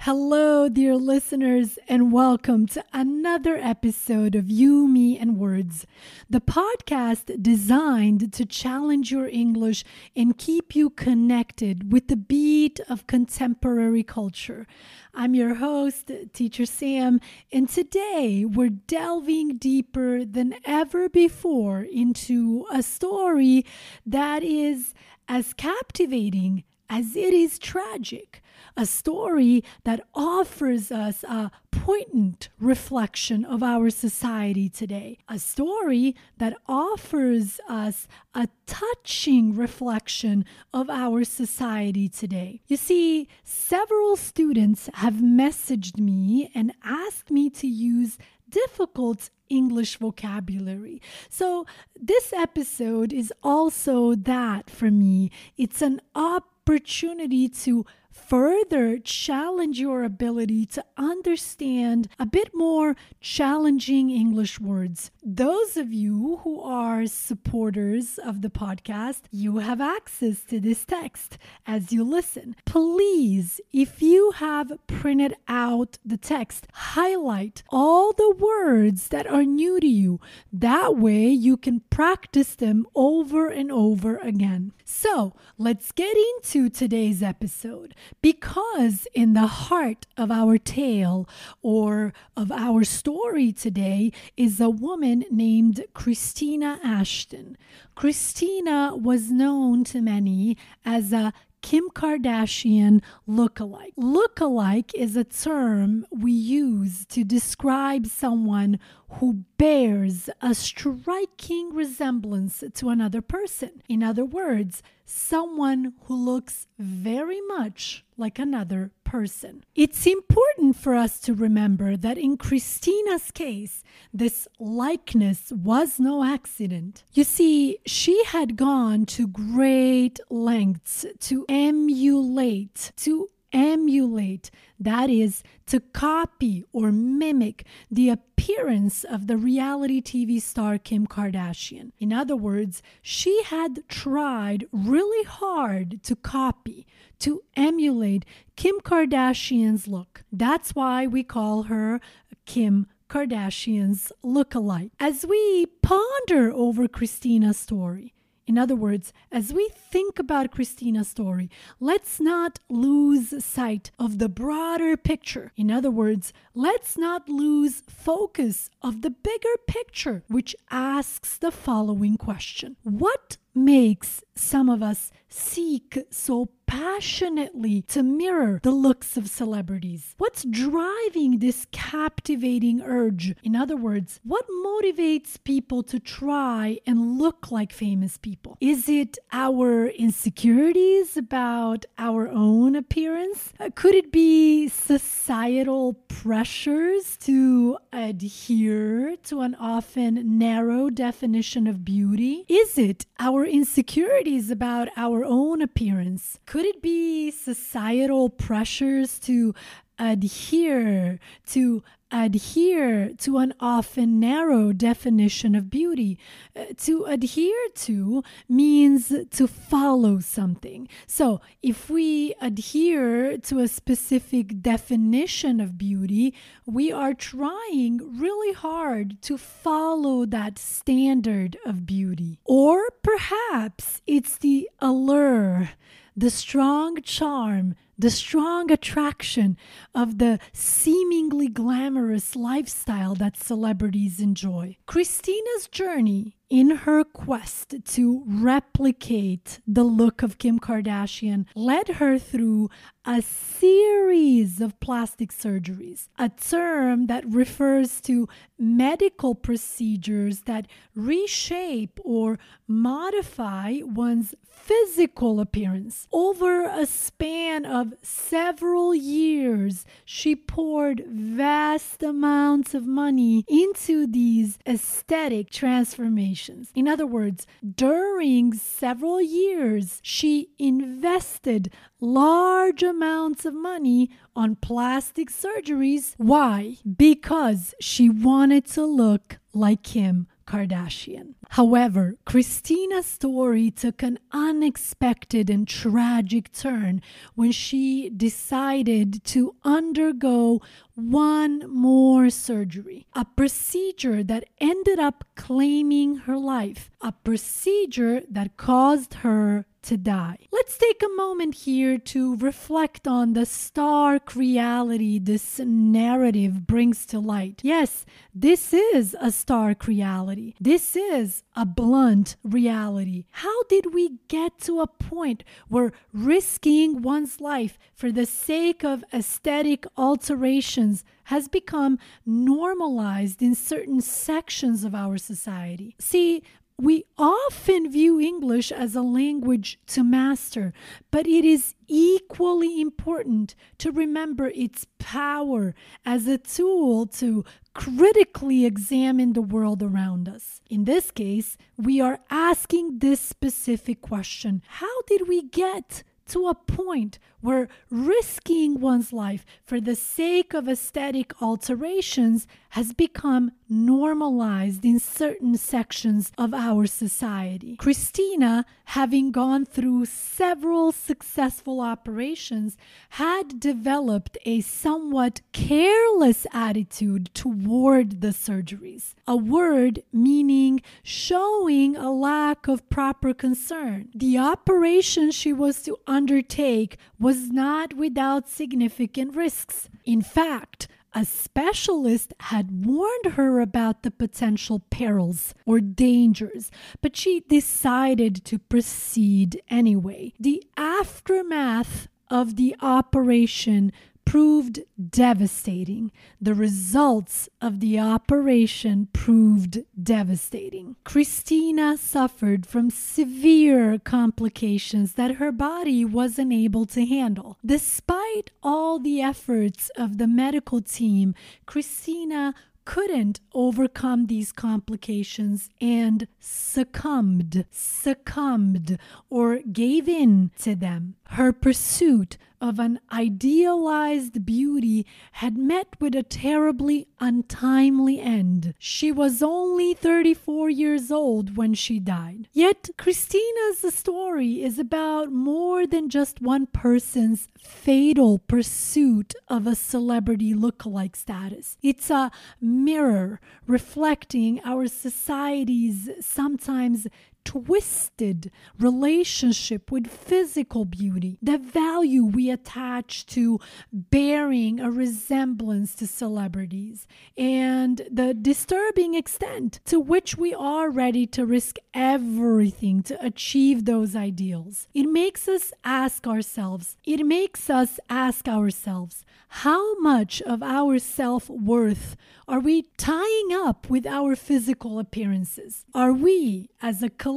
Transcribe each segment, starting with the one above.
Hello, dear listeners, and welcome to another episode of You, Me, and Words, the podcast designed to challenge your English and keep you connected with the beat of contemporary culture. I'm your host, Teacher Sam, and today we're delving deeper than ever before into a story that is as captivating as it is tragic a story that offers us a poignant reflection of our society today, a story that offers us a touching reflection of our society today. You see, several students have messaged me and asked me to use difficult English vocabulary. So, this episode is also that for me. It's an opportunity to further challenge your ability to understand a bit more challenging English words. Those of you who are supporters of the podcast, you have access to this text as you listen. Please, if you have printed out the text, highlight all the words that are new to you. That way you can practice them over and over again. So let's get into today's episode because in the heart of our tale or of our story today is a woman named Christina Ashten. Christina was known to many as a Kim Kardashian lookalike. Lookalike is a term we use to describe someone who bears a striking resemblance to another person. In other words, someone who looks very much like another person. It's important for us to remember that in Christina's case, this likeness was no accident. You see, she had gone to great lengths to emulate, to emulate, that is, to copy or mimic the appearance of the reality TV star Kim Kardashian. In other words, she had tried really hard to copy, to emulate Kim Kardashian's look. That's why we call her Kim Kardashian's look-alike. As we ponder over Christina's story, in other words, as we think about Christina's story, let's not lose sight of the broader picture. In other words, let's not lose focus of the bigger picture, which asks the following question What makes some of us seek so passionately to mirror the looks of celebrities? What's driving this captivating urge? In other words, what motivates people to try and look like famous people? Is it our insecurities about our own appearance? Uh, could it be societal pressures to adhere to an often narrow definition of beauty? Is it our insecurities about our own appearance? Could it be societal pressures to adhere to adhere to an often narrow definition of beauty. Uh, to adhere to means to follow something. So, if we adhere to a specific definition of beauty, we are trying really hard to follow that standard of beauty. Or perhaps it's the allure the strong charm, the strong attraction of the seemingly glamorous lifestyle that celebrities enjoy. Christina's journey in her quest to replicate the look of Kim Kardashian, led her through a series of plastic surgeries, a term that refers to medical procedures that reshape or modify one's physical appearance. Over a span of several years, she poured vast amounts of money into these aesthetic transformations. In other words, during several years, she invested large amounts of money on plastic surgeries. Why? Because she wanted to look like Kim Kardashian. However, Christina's story took an unexpected and tragic turn when she decided to undergo one more surgery, a procedure that ended up claiming her life, a procedure that caused her to die. Let's take a moment here to reflect on the stark reality this narrative brings to light. Yes, this is a stark reality. This is a blunt reality. How did we get to a point where risking one's life for the sake of aesthetic alterations has become normalized in certain sections of our society? See, we often view English as a language to master, but it is equally important to remember its power as a tool to critically examine the world around us. In this case, we are asking this specific question How did we get to a point where risking one's life for the sake of aesthetic alterations has become normalized in certain sections of our society. Christina, having gone through several successful operations, had developed a somewhat careless attitude toward the surgeries, a word meaning showing a lack of proper concern. The operation she was to undertake was not without significant risks. In fact, a specialist had warned her about the potential perils or dangers, but she decided to proceed anyway. The aftermath of the operation proved devastating. The results of the operation proved devastating. Christina suffered from severe complications that her body wasn't able to handle. Despite all the efforts of the medical team, Christina couldn't overcome these complications and succumbed, succumbed, or gave in to them. Her pursuit of an idealized beauty had met with a terribly untimely end. She was only 34 years old when she died. Yet, Christina's story is about more than just one person's fatal pursuit of a celebrity look-alike status. It's a mirror reflecting our society's sometimes twisted relationship with physical beauty, the value we attach to bearing a resemblance to celebrities, and the disturbing extent to which we are ready to risk everything to achieve those ideals. It makes us ask ourselves, it makes us ask ourselves, how much of our self worth are we tying up with our physical appearances? Are we, as a collective,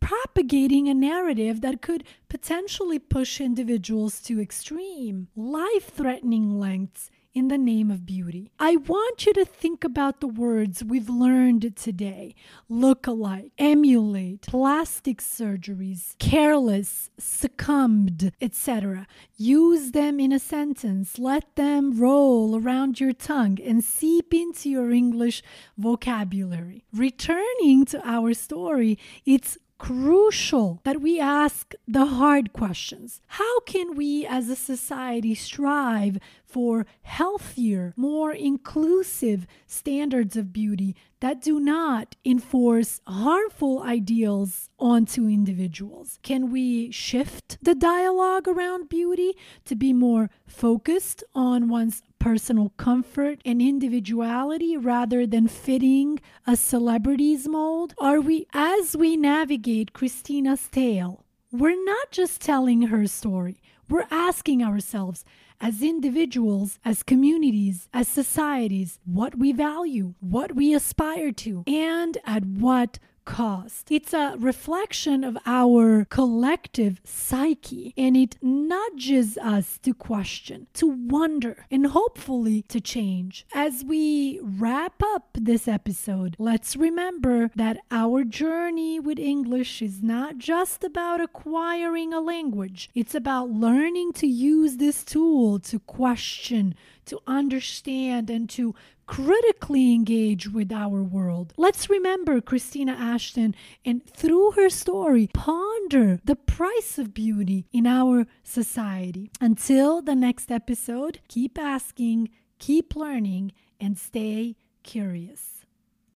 propagating a narrative that could potentially push individuals to extreme, life threatening lengths in the name of beauty. I want you to think about the words we've learned today look alike, emulate, plastic surgeries, careless, succumbed, etc. Use them in a sentence. Let them roll around your tongue and seep into your English vocabulary. Returning to our story, it's crucial that we ask the hard questions. How can we as a society strive for healthier, more inclusive standards of beauty that do not enforce harmful ideals onto individuals? Can we shift the dialogue around beauty to be more focused on one's personal comfort and individuality rather than fitting a celebrity's mold? Are we, as we navigate Christina's tale, we're not just telling her story, we're asking ourselves, as individuals, as communities, as societies, what we value, what we aspire to, and at what cost. It's a reflection of our collective psyche and it nudges us to question, to wonder, and hopefully to change. As we wrap up this episode, let's remember that our journey with English is not just about acquiring a language, it's about learning to use this tool to question, to understand, and to critically engage with our world. Let's remember Christina Ashten and through her story, ponder the price of beauty in our society. Until the next episode, keep asking, keep learning, and stay curious.